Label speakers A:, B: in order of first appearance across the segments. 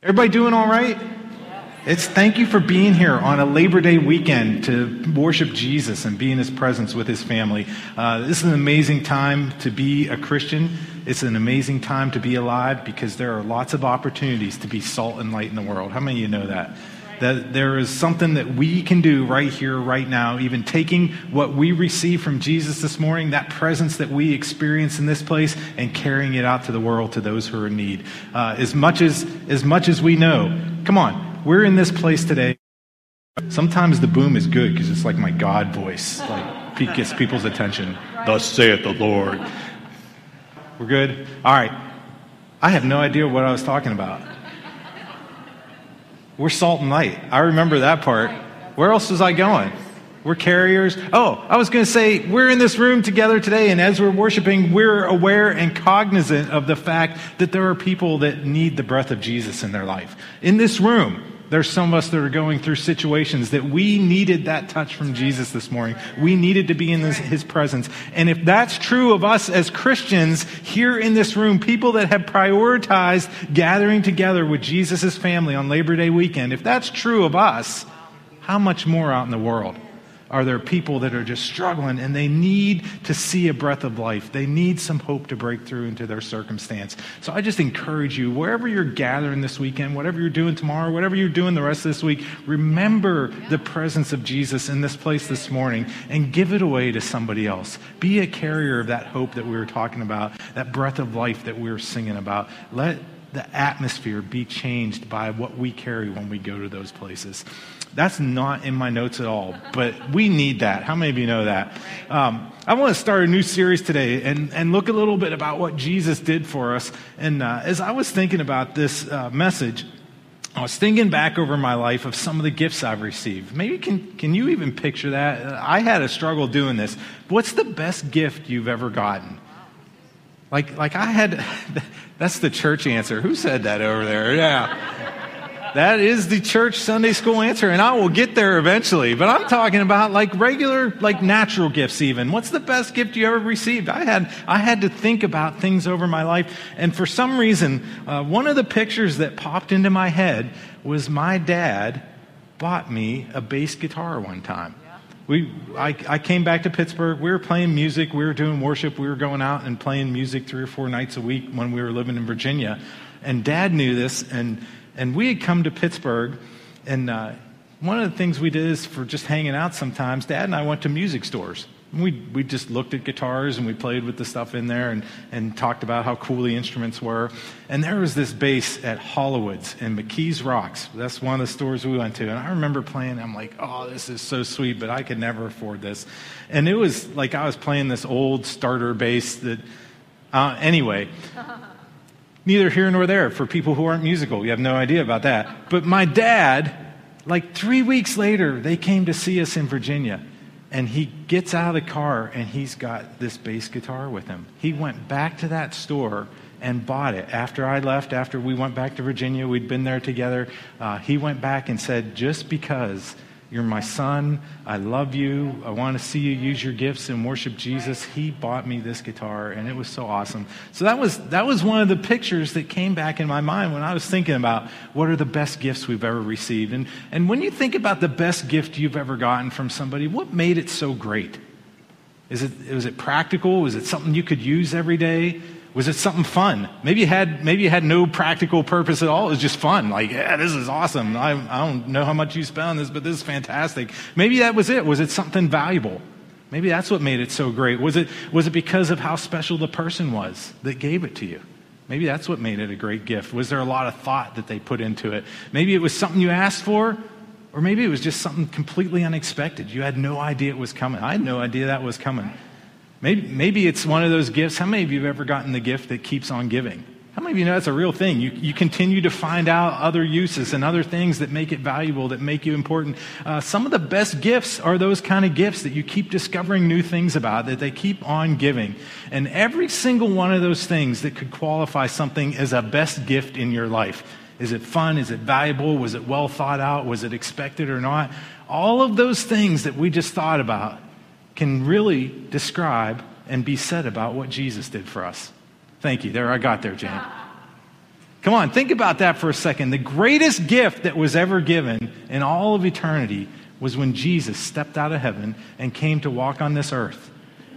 A: Everybody doing all right? It's thank you for being here on a Labor Day weekend to worship Jesus and be in his presence with his family. Uh, this is an amazing time to be a Christian. It's an amazing time to be alive because there are lots of opportunities to be salt and light in the world. How many of you know that? That there is something that we can do right here, right now, even taking what we receive from Jesus this morning, that presence that we experience in this place, and carrying it out to the world to those who are in need. Uh, as, much as, as much as we know, come on, we're in this place today. Sometimes the boom is good because it's like my God voice, like gets people's attention. Thus saith the Lord. We're good? All right. I have no idea what I was talking about. We're salt and light. I remember that part. Where else was I going? We're carriers. Oh, I was going to say, we're in this room together today, and as we're worshiping, we're aware and cognizant of the fact that there are people that need the breath of Jesus in their life. In this room, there's some of us that are going through situations that we needed that touch from Jesus this morning. We needed to be in this, his presence. And if that's true of us as Christians here in this room, people that have prioritized gathering together with Jesus' family on Labor Day weekend, if that's true of us, how much more out in the world? Are there people that are just struggling and they need to see a breath of life. They need some hope to break through into their circumstance. So I just encourage you, wherever you're gathering this weekend, whatever you're doing tomorrow, whatever you're doing the rest of this week, remember the presence of Jesus in this place this morning and give it away to somebody else. Be a carrier of that hope that we were talking about, that breath of life that we were singing about. Let the atmosphere be changed by what we carry when we go to those places. That's not in my notes at all, but we need that. How many of you know that? Um, I want to start a new series today and, and look a little bit about what Jesus did for us. And uh, as I was thinking about this uh, message, I was thinking back over my life of some of the gifts I've received. Maybe can, can you even picture that? I had a struggle doing this. What's the best gift you've ever gotten? Like, like I had, that's the church answer. Who said that over there? Yeah. That is the church Sunday school answer, and I will get there eventually. But I'm talking about like regular, like natural gifts even. What's the best gift you ever received? I had, I had to think about things over my life. And for some reason, uh, one of the pictures that popped into my head was my dad bought me a bass guitar one time. We, I, I came back to Pittsburgh. We were playing music. We were doing worship. We were going out and playing music three or four nights a week when we were living in Virginia. And dad knew this, and and we had come to Pittsburgh, and uh, one of the things we did is for just hanging out sometimes, Dad and I went to music stores. We, we just looked at guitars and we played with the stuff in there and, and talked about how cool the instruments were. And there was this bass at Hollowood's in McKees Rocks. That's one of the stores we went to. And I remember playing, I'm like, oh, this is so sweet, but I could never afford this. And it was like I was playing this old starter bass that, uh, anyway. Neither here nor there for people who aren't musical. You have no idea about that. But my dad, like three weeks later, they came to see us in Virginia. And he gets out of the car and he's got this bass guitar with him. He went back to that store and bought it. After I left, after we went back to Virginia, we'd been there together. Uh, he went back and said, Just because you're my son. I love you. I want to see you use your gifts and worship Jesus. He bought me this guitar, and it was so awesome. So that was, that was one of the pictures that came back in my mind when I was thinking about what are the best gifts we've ever received. And, and when you think about the best gift you've ever gotten from somebody, what made it so great? Is it, was it practical? Was it something you could use every day? Was it something fun? Maybe you had maybe you had no practical purpose at all. It was just fun. Like, yeah, this is awesome. I, I don't know how much you spent on this, but this is fantastic. Maybe that was it. Was it something valuable? Maybe that's what made it so great. Was it, was it because of how special the person was that gave it to you? Maybe that's what made it a great gift. Was there a lot of thought that they put into it? Maybe it was something you asked for, or maybe it was just something completely unexpected. You had no idea it was coming. I had no idea that was coming. Maybe, maybe it's one of those gifts. How many of you have ever gotten the gift that keeps on giving? How many of you know that's a real thing? You, you continue to find out other uses and other things that make it valuable, that make you important. Uh, some of the best gifts are those kind of gifts that you keep discovering new things about, that they keep on giving. And every single one of those things that could qualify something as a best gift in your life is it fun? Is it valuable? Was it well thought out? Was it expected or not? All of those things that we just thought about can really describe and be said about what Jesus did for us. Thank you. There, I got there, Jane. Come on, think about that for a second. The greatest gift that was ever given in all of eternity was when Jesus stepped out of heaven and came to walk on this earth.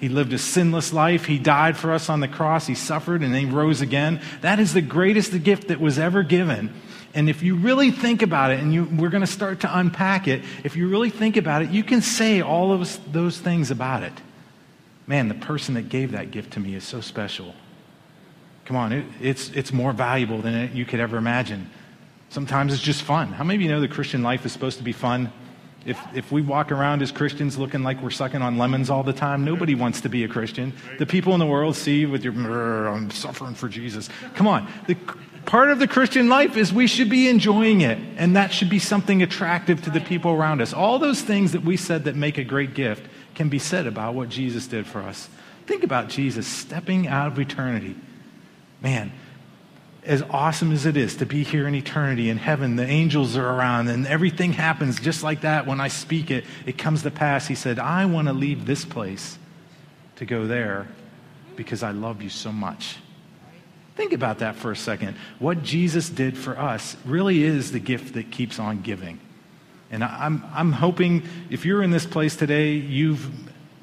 A: He lived a sinless life. He died for us on the cross. He suffered and then he rose again. That is the greatest gift that was ever given. And if you really think about it, and you, we're going to start to unpack it, if you really think about it, you can say all of those things about it. Man, the person that gave that gift to me is so special. Come on, it, it's, it's more valuable than you could ever imagine. Sometimes it's just fun. How many of you know the Christian life is supposed to be fun? If, if we walk around as Christians looking like we're sucking on lemons all the time, nobody wants to be a Christian. The people in the world see with your, I'm suffering for Jesus. Come on. The, part of the Christian life is we should be enjoying it, and that should be something attractive to the people around us. All those things that we said that make a great gift can be said about what Jesus did for us. Think about Jesus stepping out of eternity. Man, as awesome as it is to be here in eternity in heaven, the angels are around and everything happens just like that. When I speak it, it comes to pass. He said, I want to leave this place to go there because I love you so much. Think about that for a second. What Jesus did for us really is the gift that keeps on giving. And I'm, I'm hoping if you're in this place today, you've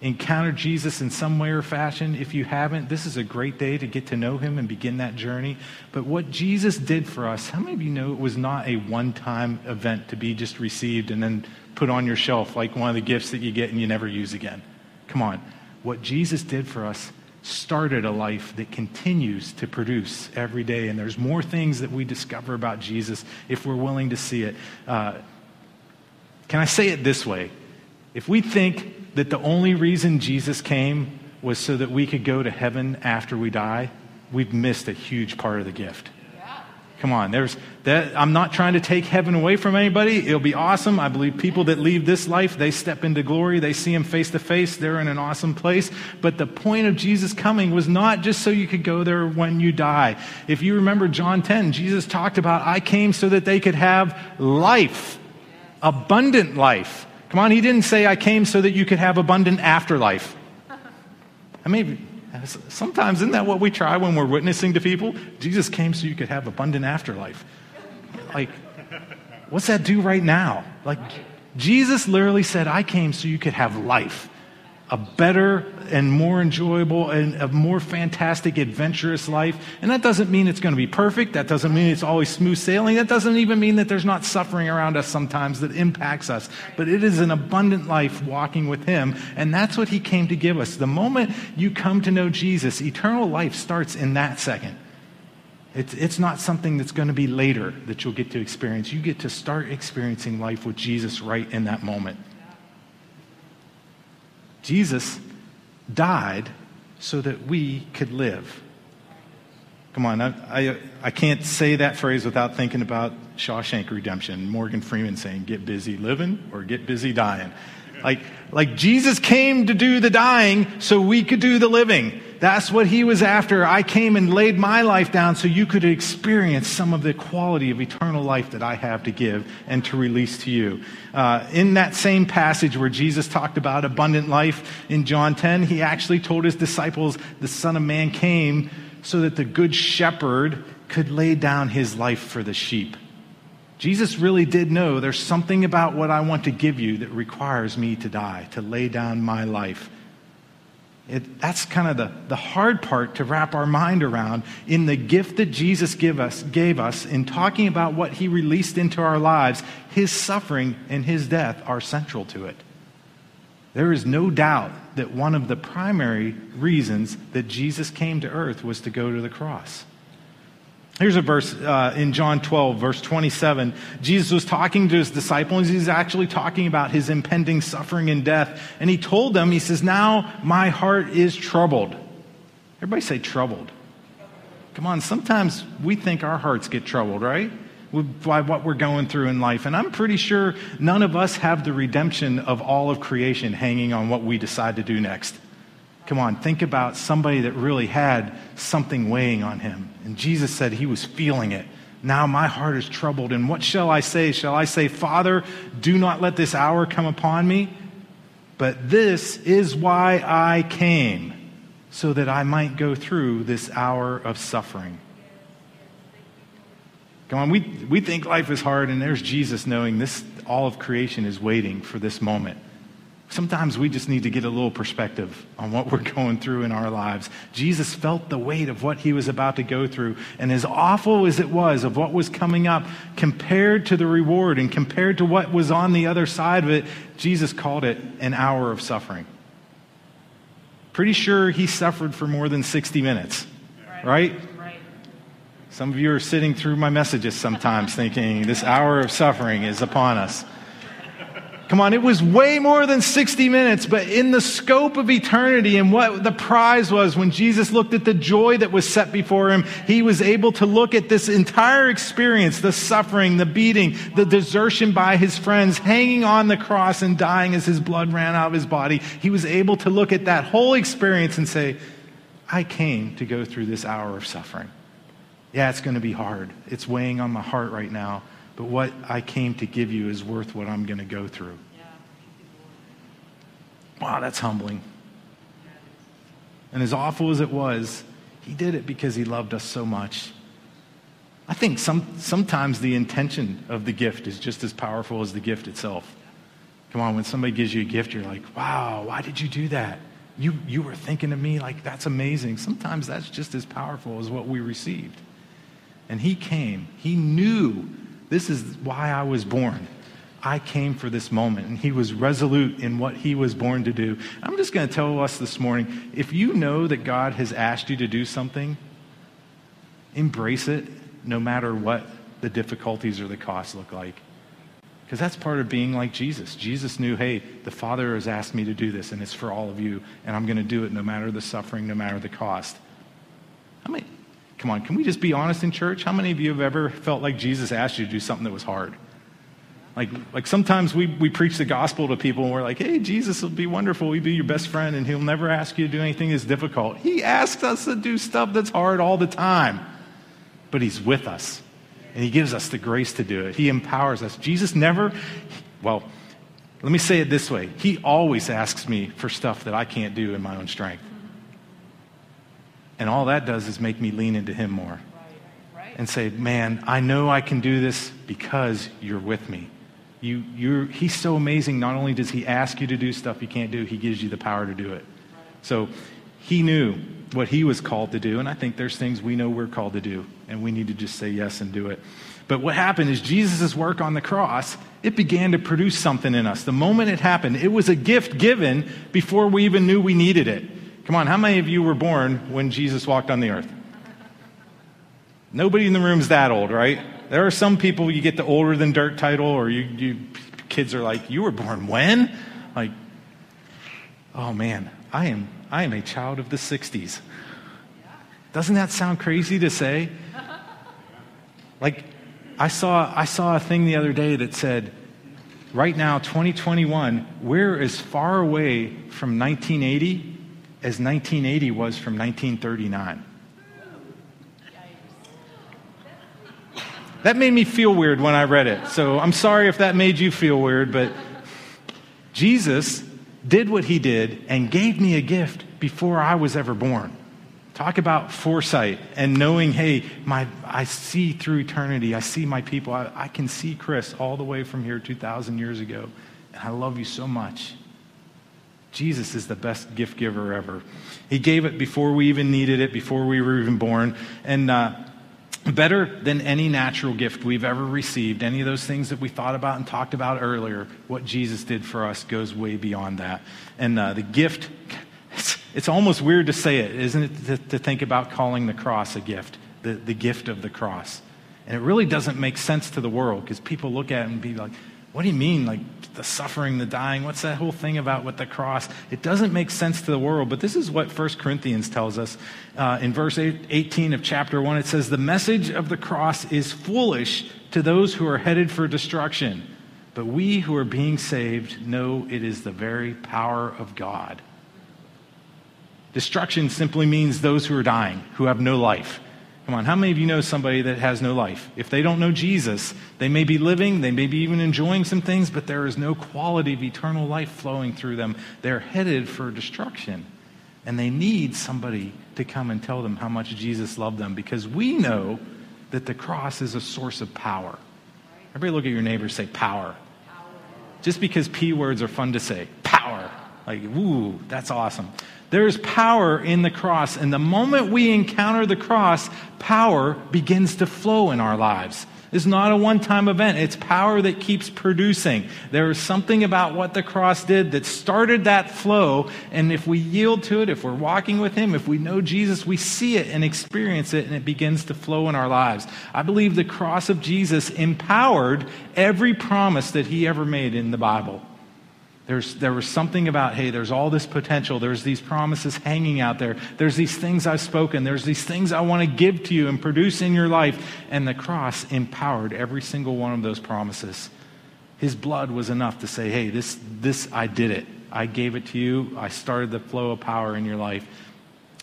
A: encountered Jesus in some way or fashion. If you haven't, this is a great day to get to know him and begin that journey. But what Jesus did for us, how many of you know it was not a one time event to be just received and then put on your shelf like one of the gifts that you get and you never use again? Come on. What Jesus did for us started a life that continues to produce every day. And there's more things that we discover about Jesus if we're willing to see it. Uh, can I say it this way? If we think that the only reason Jesus came was so that we could go to heaven after we die, we've missed a huge part of the gift. Come on, there's that I'm not trying to take heaven away from anybody. It'll be awesome. I believe people that leave this life, they step into glory, they see him face to face, they're in an awesome place. But the point of Jesus coming was not just so you could go there when you die. If you remember John 10, Jesus talked about I came so that they could have life, abundant life. Come on, he didn't say, I came so that you could have abundant afterlife. I mean, sometimes isn't that what we try when we're witnessing to people? Jesus came so you could have abundant afterlife. Like, what's that do right now? Like, Jesus literally said, I came so you could have life a better and more enjoyable and a more fantastic, adventurous life. And that doesn't mean it's going to be perfect. That doesn't mean it's always smooth sailing. That doesn't even mean that there's not suffering around us sometimes that impacts us. But it is an abundant life walking with Him. And that's what He came to give us. The moment you come to know Jesus, eternal life starts in that second. It's, it's not something that's going to be later that you'll get to experience. You get to start experiencing life with Jesus right in that moment. Jesus died so that we could live. Come on, I, I, I, can't say that phrase without thinking about Shawshank Redemption, Morgan Freeman saying, get busy living or get busy dying. Like, like Jesus came to do the dying so we could do the living. That's what he was after. I came and laid my life down so you could experience some of the quality of eternal life that I have to give and to release to you. Uh, in that same passage where Jesus talked about abundant life in John 10, he actually told his disciples, The Son of Man came so that the good shepherd could lay down his life for the sheep. Jesus really did know there's something about what I want to give you that requires me to die, to lay down my life. It, that's kind of the, the hard part to wrap our mind around in the gift that Jesus give us, gave us in talking about what he released into our lives. His suffering and his death are central to it. There is no doubt that one of the primary reasons that Jesus came to earth was to go to the cross. Here's a verse uh, in John 12, verse 27. Jesus was talking to his disciples. He's actually talking about his impending suffering and death. And he told them, He says, Now my heart is troubled. Everybody say troubled. Come on, sometimes we think our hearts get troubled, right? By what we're going through in life. And I'm pretty sure none of us have the redemption of all of creation hanging on what we decide to do next. Come on, think about somebody that really had something weighing on him. And Jesus said he was feeling it. Now my heart is troubled. And what shall I say? Shall I say, Father, do not let this hour come upon me? But this is why I came, so that I might go through this hour of suffering. Come on, we, we think life is hard, and there's Jesus knowing this, all of creation is waiting for this moment. Sometimes we just need to get a little perspective on what we're going through in our lives. Jesus felt the weight of what he was about to go through, and as awful as it was of what was coming up, compared to the reward and compared to what was on the other side of it, Jesus called it an hour of suffering. Pretty sure he suffered for more than 60 minutes, right? right? Some of you are sitting through my messages sometimes thinking this hour of suffering is upon us. Come on, it was way more than 60 minutes, but in the scope of eternity and what the prize was when Jesus looked at the joy that was set before him, he was able to look at this entire experience the suffering, the beating, the desertion by his friends, hanging on the cross and dying as his blood ran out of his body. He was able to look at that whole experience and say, I came to go through this hour of suffering. Yeah, it's going to be hard. It's weighing on my heart right now. But what I came to give you is worth what I'm going to go through. Wow, that's humbling. And as awful as it was, he did it because he loved us so much. I think some, sometimes the intention of the gift is just as powerful as the gift itself. Come on, when somebody gives you a gift, you're like, wow, why did you do that? You, you were thinking of me like that's amazing. Sometimes that's just as powerful as what we received. And he came. He knew this is why I was born. I came for this moment. And he was resolute in what he was born to do. I'm just going to tell us this morning if you know that God has asked you to do something, embrace it no matter what the difficulties or the costs look like. Because that's part of being like Jesus. Jesus knew, hey, the Father has asked me to do this, and it's for all of you, and I'm going to do it no matter the suffering, no matter the cost. Come on, can we just be honest in church? How many of you have ever felt like Jesus asked you to do something that was hard? Like, like sometimes we, we preach the gospel to people and we're like, hey, Jesus will be wonderful. He'll be your best friend and he'll never ask you to do anything that's difficult. He asks us to do stuff that's hard all the time, but he's with us and he gives us the grace to do it. He empowers us. Jesus never, well, let me say it this way He always asks me for stuff that I can't do in my own strength. And all that does is make me lean into Him more and say, Man, I know I can do this because you're with me. You, you're, he's so amazing. Not only does He ask you to do stuff you can't do, He gives you the power to do it. So He knew what He was called to do. And I think there's things we know we're called to do, and we need to just say yes and do it. But what happened is Jesus' work on the cross, it began to produce something in us. The moment it happened, it was a gift given before we even knew we needed it. Come on, how many of you were born when Jesus walked on the earth? Nobody in the room is that old, right? There are some people you get the older than dirt title, or you, you kids are like, "You were born when?" Like, oh man, I am I am a child of the '60s. Doesn't that sound crazy to say? Like, I saw I saw a thing the other day that said, right now, 2021, we're as far away from 1980 as 1980 was from 1939. That made me feel weird when I read it. So I'm sorry if that made you feel weird, but Jesus did what he did and gave me a gift before I was ever born. Talk about foresight and knowing, hey, my, I see through eternity. I see my people. I, I can see Chris all the way from here 2,000 years ago. And I love you so much. Jesus is the best gift giver ever. He gave it before we even needed it, before we were even born. And uh, better than any natural gift we've ever received, any of those things that we thought about and talked about earlier, what Jesus did for us goes way beyond that. And uh, the gift, it's, almost weird to say it, isn't it, to, to think about calling the cross a gift, the, the gift of the cross. And it really doesn't make sense to the world because people look at it and be like, what do you mean, like the suffering, the dying? What's that whole thing about with the cross? It doesn't make sense to the world, but this is what 1 Corinthians tells us. Uh, in verse 18 of chapter 1, it says, The message of the cross is foolish to those who are headed for destruction, but we who are being saved know it is the very power of God. Destruction simply means those who are dying, who have no life. Come on, how many of you know somebody that has no life? If they don't know Jesus, they may be living, they may be even enjoying some things, but there is no quality of eternal life flowing through them. They're headed for destruction. And they need somebody to come and tell them how much Jesus loved them because we know that the cross is a source of power. Everybody look at your neighbor say power. Just because P words are fun to say. Power. Like, ooh, that's awesome. There's power in the cross. And the moment we encounter the cross, power begins to flow in our lives. It's not a one time event. It's power that keeps producing. There is something about what the cross did that started that flow. And if we yield to it, if we're walking with Him, if we know Jesus, we see it and experience it, and it begins to flow in our lives. I believe the cross of Jesus empowered every promise that He ever made in the Bible. There's, there was something about, hey, there's all this potential. There's these promises hanging out there. There's these things I've spoken. There's these things I want to give to you and produce in your life. And the cross empowered every single one of those promises. His blood was enough to say, hey, this, this, I did it. I gave it to you. I started the flow of power in your life.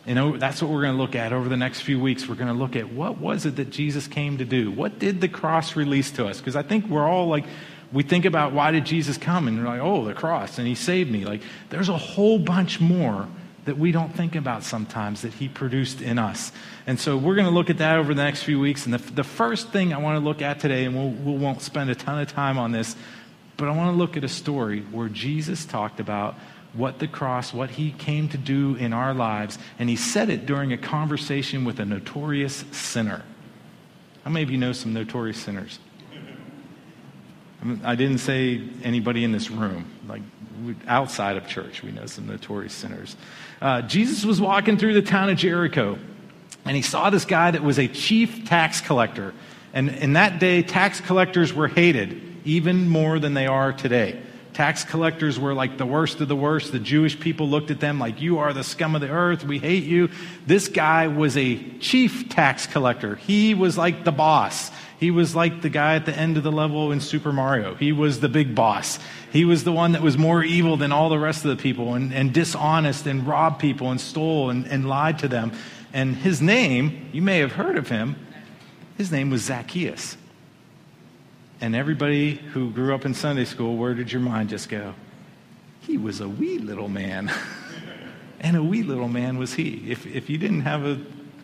A: And that's what we're going to look at over the next few weeks. We're going to look at what was it that Jesus came to do? What did the cross release to us? Because I think we're all like, we think about why did Jesus come and we're like, oh, the cross and he saved me. Like there's a whole bunch more that we don't think about sometimes that he produced in us. And so we're going to look at that over the next few weeks. And the, the first thing I want to look at today, and we'll, we won't spend a ton of time on this, but I want to look at a story where Jesus talked about what the cross, what he came to do in our lives, and he said it during a conversation with a notorious sinner. How many of you know some notorious sinners? I didn't say anybody in this room. Like outside of church, we know some notorious sinners. Uh, Jesus was walking through the town of Jericho, and he saw this guy that was a chief tax collector. And in that day, tax collectors were hated even more than they are today. Tax collectors were like the worst of the worst. The Jewish people looked at them like, You are the scum of the earth. We hate you. This guy was a chief tax collector. He was like the boss. He was like the guy at the end of the level in Super Mario. He was the big boss. He was the one that was more evil than all the rest of the people and, and dishonest and robbed people and stole and, and lied to them. And his name, you may have heard of him, his name was Zacchaeus. And everybody who grew up in Sunday school, where did your mind just go? He was a wee little man. and a wee little man was he. If, if you didn't have a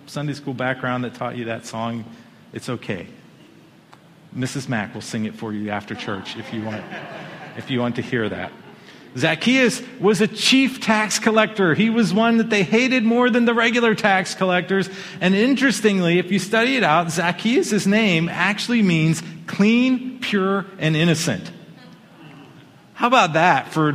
A: Sunday school background that taught you that song, it's okay. Mrs. Mack will sing it for you after church if you want, if you want to hear that. Zacchaeus was a chief tax collector. He was one that they hated more than the regular tax collectors. And interestingly, if you study it out, Zacchaeus' name actually means clean, pure, and innocent. How about that for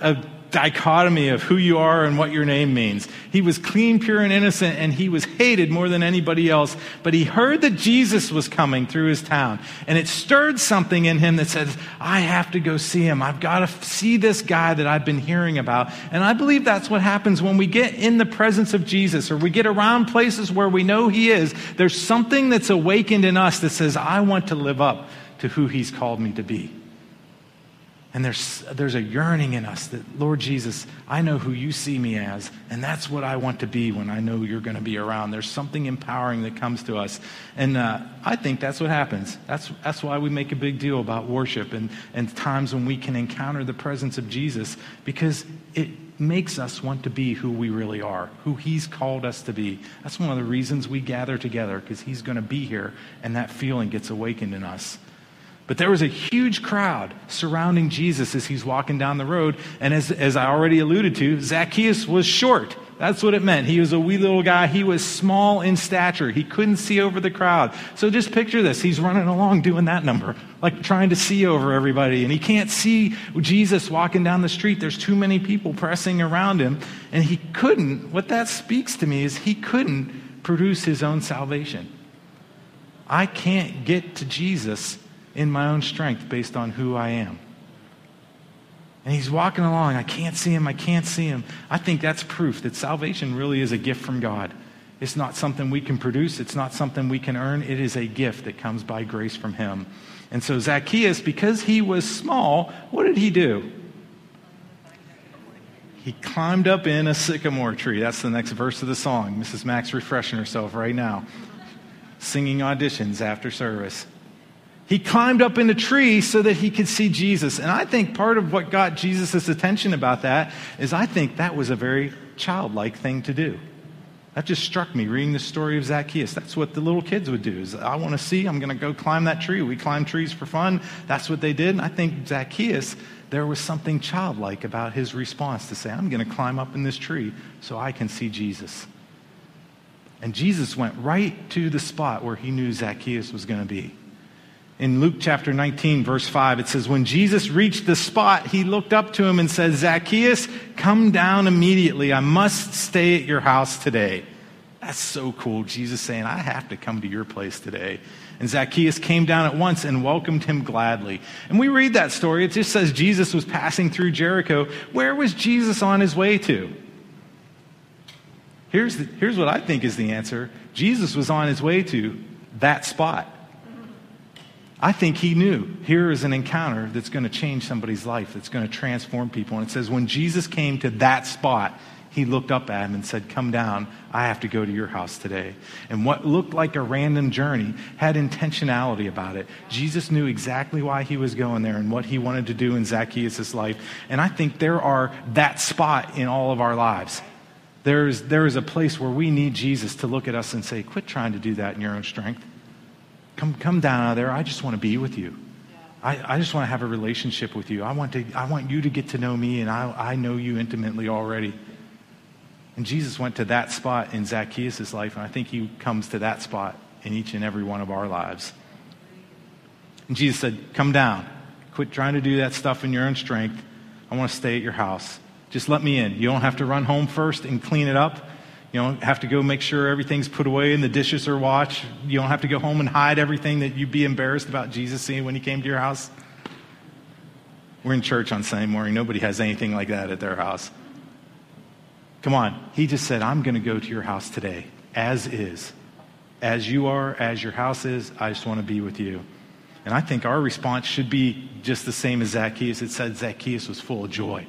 A: a dichotomy of who you are and what your name means. He was clean, pure, and innocent, and he was hated more than anybody else. But he heard that Jesus was coming through his town, and it stirred something in him that says, I have to go see him. I've got to see this guy that I've been hearing about. And I believe that's what happens when we get in the presence of Jesus or we get around places where we know he is. There's something that's awakened in us that says, I want to live up to who he's called me to be. And there's, there's a yearning in us that, Lord Jesus, I know who you see me as, and that's what I want to be when I know you're going to be around. There's something empowering that comes to us. And uh, I think that's what happens. That's, that's why we make a big deal about worship and, and times when we can encounter the presence of Jesus, because it makes us want to be who we really are, who He's called us to be. That's one of the reasons we gather together, because He's going to be here, and that feeling gets awakened in us. But there was a huge crowd surrounding Jesus as he's walking down the road. And as, as I already alluded to, Zacchaeus was short. That's what it meant. He was a wee little guy. He was small in stature. He couldn't see over the crowd. So just picture this. He's running along doing that number, like trying to see over everybody. And he can't see Jesus walking down the street. There's too many people pressing around him. And he couldn't, what that speaks to me is he couldn't produce his own salvation. I can't get to Jesus in my own strength based on who I am. And he's walking along. I can't see him. I can't see him. I think that's proof that salvation really is a gift from God. It's not something we can produce, it's not something we can earn. It is a gift that comes by grace from him. And so, Zacchaeus, because he was small, what did he do? He climbed up in a sycamore tree. That's the next verse of the song. Mrs. Mack's refreshing herself right now, singing auditions after service. He climbed up in a tree so that he could see Jesus. And I think part of what got Jesus' attention about that is I think that was a very childlike thing to do. That just struck me reading the story of Zacchaeus. That's what the little kids would do. Is I want to see, I'm going to go climb that tree. We climb trees for fun. That's what they did. And I think Zacchaeus, there was something childlike about his response to say, I'm going to climb up in this tree so I can see Jesus. And Jesus went right to the spot where he knew Zacchaeus was going to be. In Luke chapter 19, verse 5, it says, When Jesus reached the spot, he looked up to him and said, Zacchaeus, come down immediately. I must stay at your house today. That's so cool. Jesus saying, I have to come to your place today. And Zacchaeus came down at once and welcomed him gladly. And we read that story. It just says Jesus was passing through Jericho. Where was Jesus on his way to? Here's, the, here's what I think is the answer Jesus was on his way to that spot. I think he knew here is an encounter that's going to change somebody's life, that's going to transform people. And it says, when Jesus came to that spot, he looked up at him and said, Come down. I have to go to your house today. And what looked like a random journey had intentionality about it. Jesus knew exactly why he was going there and what he wanted to do in Zacchaeus' life. And I think there are that spot in all of our lives. There is, there is a place where we need Jesus to look at us and say, Quit trying to do that in your own strength. Come, come down out of there. I just want to be with you. I, I just want to have a relationship with you. I want, to, I want you to get to know me, and I, I know you intimately already. And Jesus went to that spot in Zacchaeus' life, and I think he comes to that spot in each and every one of our lives. And Jesus said, Come down. Quit trying to do that stuff in your own strength. I want to stay at your house. Just let me in. You don't have to run home first and clean it up. You don't have to go make sure everything's put away and the dishes are washed. You don't have to go home and hide everything that you'd be embarrassed about Jesus seeing when he came to your house. We're in church on Sunday morning. Nobody has anything like that at their house. Come on. He just said, I'm going to go to your house today, as is. As you are, as your house is, I just want to be with you. And I think our response should be just the same as Zacchaeus. It said Zacchaeus was full of joy.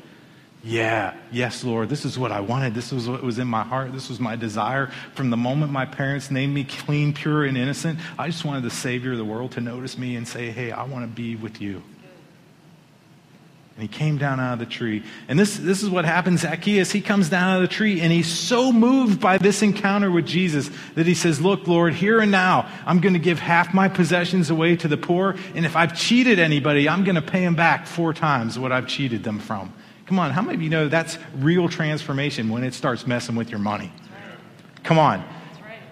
A: Yeah, yes, Lord, this is what I wanted. This was what was in my heart. This was my desire. From the moment my parents named me clean, pure, and innocent, I just wanted the Savior of the world to notice me and say, hey, I want to be with you. And he came down out of the tree. And this, this is what happens. Zacchaeus, he comes down out of the tree and he's so moved by this encounter with Jesus that he says, Look, Lord, here and now, I'm going to give half my possessions away to the poor. And if I've cheated anybody, I'm going to pay them back four times what I've cheated them from. Come on, how many of you know that's real transformation when it starts messing with your money? Come on.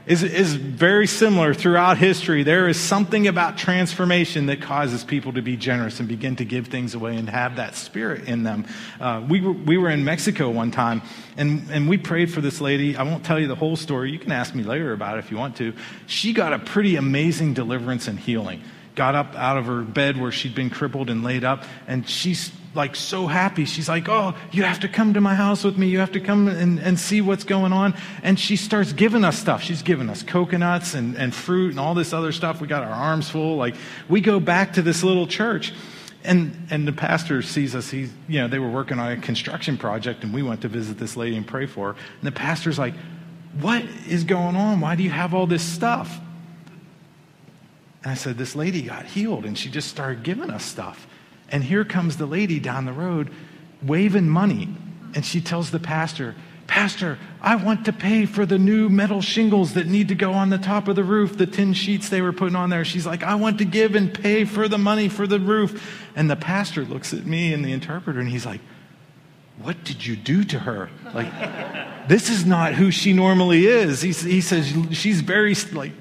A: Is, is very similar throughout history. There is something about transformation that causes people to be generous and begin to give things away and have that spirit in them. Uh, we, were, we were in Mexico one time and, and we prayed for this lady. I won't tell you the whole story. You can ask me later about it if you want to. She got a pretty amazing deliverance and healing. Got up out of her bed where she'd been crippled and laid up, and she's like so happy. She's like, Oh, you have to come to my house with me. You have to come and, and see what's going on. And she starts giving us stuff. She's giving us coconuts and, and fruit and all this other stuff. We got our arms full. Like, we go back to this little church. And, and the pastor sees us. He's, you know, they were working on a construction project, and we went to visit this lady and pray for her. And the pastor's like, What is going on? Why do you have all this stuff? And I said, This lady got healed, and she just started giving us stuff. And here comes the lady down the road waving money. And she tells the pastor, Pastor, I want to pay for the new metal shingles that need to go on the top of the roof, the tin sheets they were putting on there. She's like, I want to give and pay for the money for the roof. And the pastor looks at me and the interpreter and he's like, What did you do to her? Like, this is not who she normally is. He, he says, She's very, like,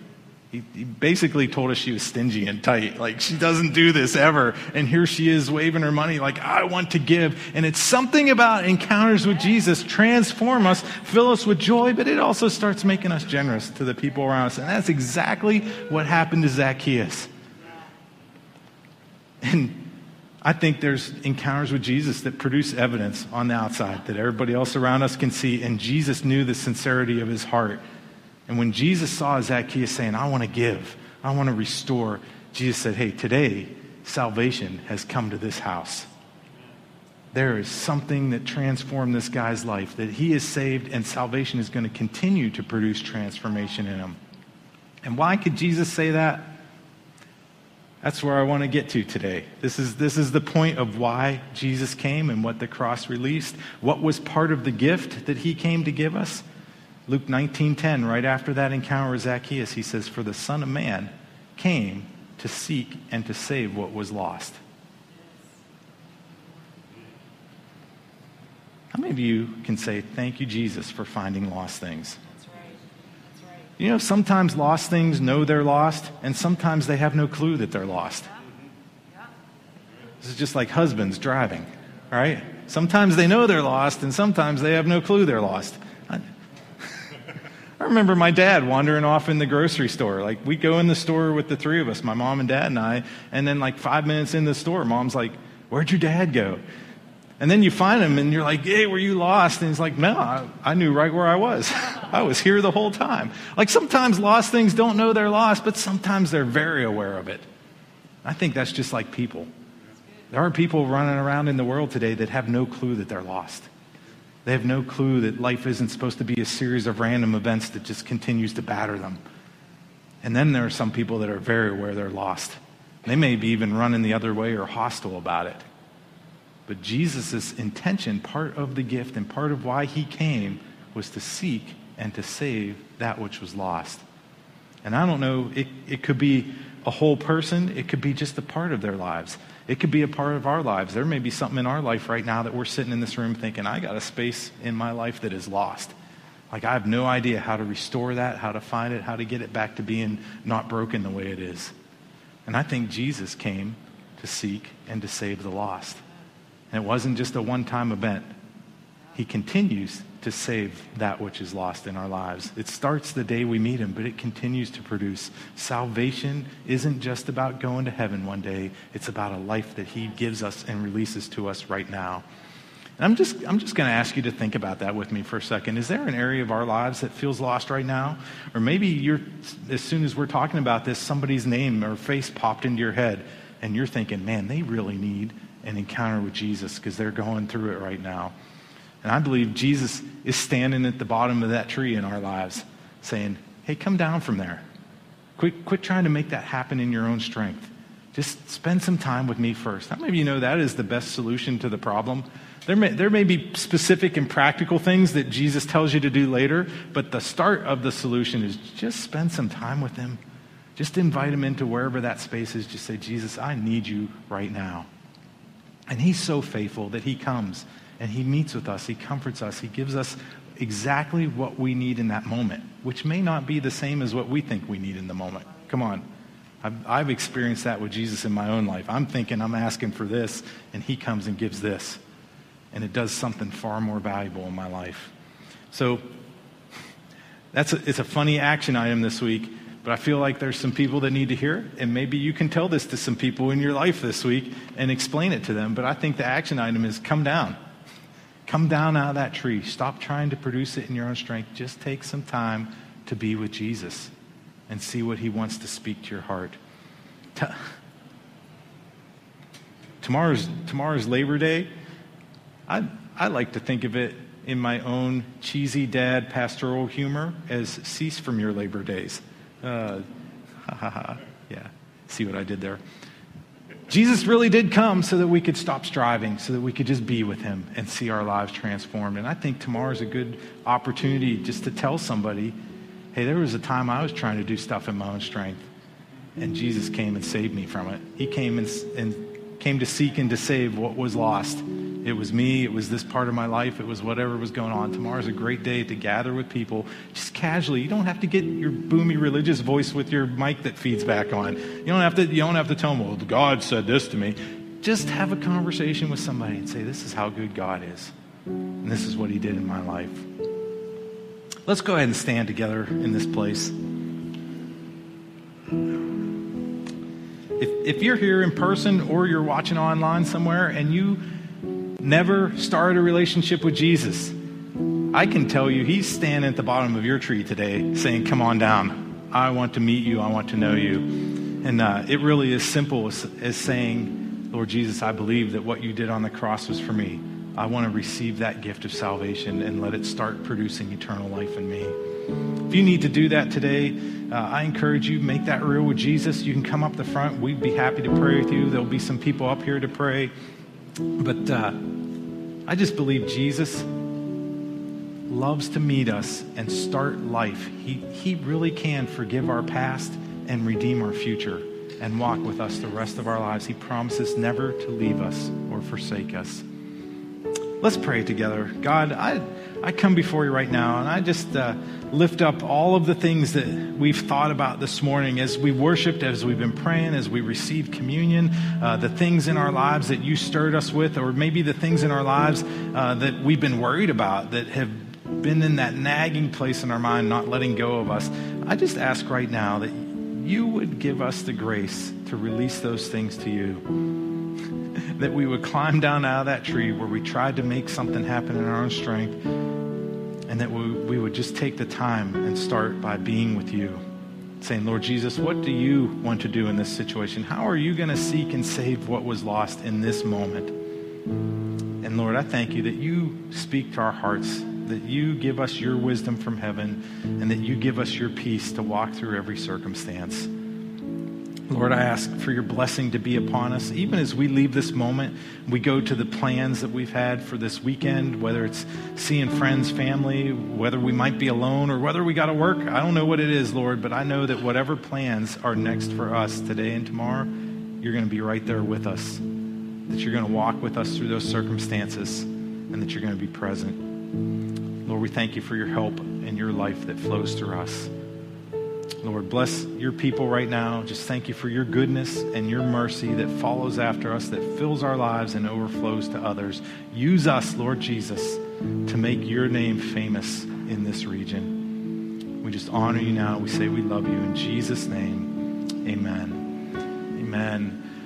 A: he, he, basically told us she was stingy and tight. Like, she doesn't do this ever. And here she is waving her money, like, I want to give. And it's something about encounters with Jesus transform us, fill us with joy, but it also starts making us generous to the people around us. And that's exactly what happened to Zacchaeus. And I think there's encounters with Jesus that produce evidence on the outside that everybody else around us can see. And Jesus knew the sincerity of his heart. And when Jesus saw Zacchaeus saying, I want to give, I want to restore, Jesus said, Hey, today salvation has come to this house. There is something that transformed this guy's life, that he is saved, and salvation is going to continue to produce transformation in him. And why could Jesus say that? That's where I want to get to today. This is, this is the point of why Jesus came and what the cross released. What was part of the gift that he came to give us? Luke 19:10, right after that encounter with Zacchaeus, he says, "For the Son of Man came to seek and to save what was lost." How many of you can say, Thank you, Jesus, for finding lost things? That's right. That's right. You know, sometimes lost things know they're lost, and sometimes they have no clue that they're lost. Yeah. Yeah. This is just like husbands driving, right? Sometimes they know they're lost, and sometimes they have no clue they're lost. I, remember my dad wandering off in the grocery store. Like, we go in the store with the three of us, my mom and dad and I, and then, like, five minutes in the store, mom's like, Where'd your dad go? And then you find him and you're like, hey, were you lost? And he's like, no, I, I, knew right where I was. I was here the whole time. Like sometimes lost things don't know they're lost, but sometimes they're very aware of it. I think that's just like people. There are people running around in the world today that have no clue that they're lost. They have no clue that life isn't supposed to be a series of random events that just continues to batter them. And then there are some people that are very aware they're lost. They may be even running the other way or hostile about it. But Jesus' intention, part of the gift and part of why he came, was to seek and to save that which was lost. And I don't know, it, it could be a whole person, it could be just a part of their lives. It could be a part of our lives. There may be something in our life right now that we're sitting in this room thinking, I got a space in my life that is lost. Like, I have no idea how to restore that, how to find it, how to get it back to being not broken the way it is. And I think Jesus came to seek and to save the lost. And it wasn't just a one time event. He continues to save that which is lost in our lives. It starts the day we meet Him, but it continues to produce. Salvation isn't just about going to heaven one day, it's about a life that He gives us and releases to us right now. And I'm just, I'm just going to ask you to think about that with me for a second. Is there an area of our lives that feels lost right now? Or maybe you're, as soon as we're talking about this, somebody's name or face popped into your head, and you're thinking, man, they really need an encounter with Jesus because they're going through it right now. And I believe Jesus is standing at the bottom of that tree in our lives saying, hey, come down from there. Quit, quit trying to make that happen in your own strength. Just spend some time with me first. How many of you know that is the best solution to the problem? There may, there may be specific and practical things that Jesus tells you to do later, but the start of the solution is just spend some time with him. Just invite him into wherever that space is. Just say, Jesus, I need you right now. And he's so faithful that he comes and he meets with us, he comforts us, he gives us exactly what we need in that moment, which may not be the same as what we think we need in the moment. Come on. I've, I've experienced that with Jesus in my own life. I'm thinking I'm asking for this, and he comes and gives this. And it does something far more valuable in my life. So that's a, it's a funny action item this week but I feel like there's some people that need to hear it, and maybe you can tell this to some people in your life this week and explain it to them. But I think the action item is come down. Come down out of that tree. Stop trying to produce it in your own strength. Just take some time to be with Jesus and see what he wants to speak to your heart. Tomorrow's, tomorrow's Labor Day. I, I like to think of it in my own cheesy dad pastoral humor as cease from your labor days. Uh, ha ha ha. Yeah. See what I did there? Jesus really did come so that we could stop striving, so that we could just be with him and see our lives transformed. And I think tomorrow is a good opportunity just to tell somebody, hey, there was a time I was trying to do stuff in my own strength, and Jesus came and saved me from it. He came and, and came to seek and to save what was lost. It was me. It was this part of my life. It was whatever was going on. Tomorrow's a great day to gather with people just casually. You don't have to get your boomy religious voice with your mic that feeds back on. You don't have to, you don't have to tell them, well, God said this to me. Just have a conversation with somebody and say, this is how good God is. And this is what he did in my life. Let's go ahead and stand together in this place. If, if you're here in person or you're watching online somewhere and you never started a relationship with Jesus, I can tell you he's standing at the bottom of your tree today saying, Come on down. I want to meet you. I want to know you. And uh, it really is simple as, as saying, Lord Jesus, I believe that what you did on the cross was for me. I want to receive that gift of salvation and let it start producing eternal life in me. If you need to do that today, uh, I encourage you, make that real with Jesus. You can come up the front. We'd be happy to pray with you. There'll be some people up here to pray. But uh, I just believe Jesus loves to meet us and start life. He, he really can forgive our past and redeem our future and walk with us the rest of our lives. He promises never to leave us or forsake us. Let's pray together. God, I, I come before you right now and I just uh, lift up all of the things that we've thought about this morning as we worshiped, as we've been praying, as we received communion, uh, the things in our lives that you stirred us with, or maybe the things in our lives uh, that we've been worried about that have been in that nagging place in our mind, not letting go of us. I just ask right now that you would give us the grace to release those things to you. that we would climb down out of that tree where we tried to make something happen in our own strength, and that we, we would just take the time and start by being with you. Saying, Lord Jesus, what do you want to do in this situation? How are you going to seek and save what was lost in this moment? And Lord, I thank you that you speak to our hearts that you give us your wisdom from heaven and that you give us your peace to walk through every circumstance. Lord, I ask for your blessing to be upon us. Even as we leave this moment, we go to the plans that we've had for this weekend, whether it's seeing friends, family, whether we might be alone, or whether we got to work. I don't know what it is, Lord, but I know that whatever plans are next for us today and tomorrow, you're going to be right there with us. That you're going to walk with us through those circumstances, and that you're going to be present. Lord, we thank you for your help and your life that flows through us. Lord, bless your people right now. Just thank you for your goodness and your mercy that follows after us, that fills our lives and overflows to others. Use us, Lord Jesus, to make your name famous in this region. We just honor you now. We say we love you. In Jesus' name, amen. Amen.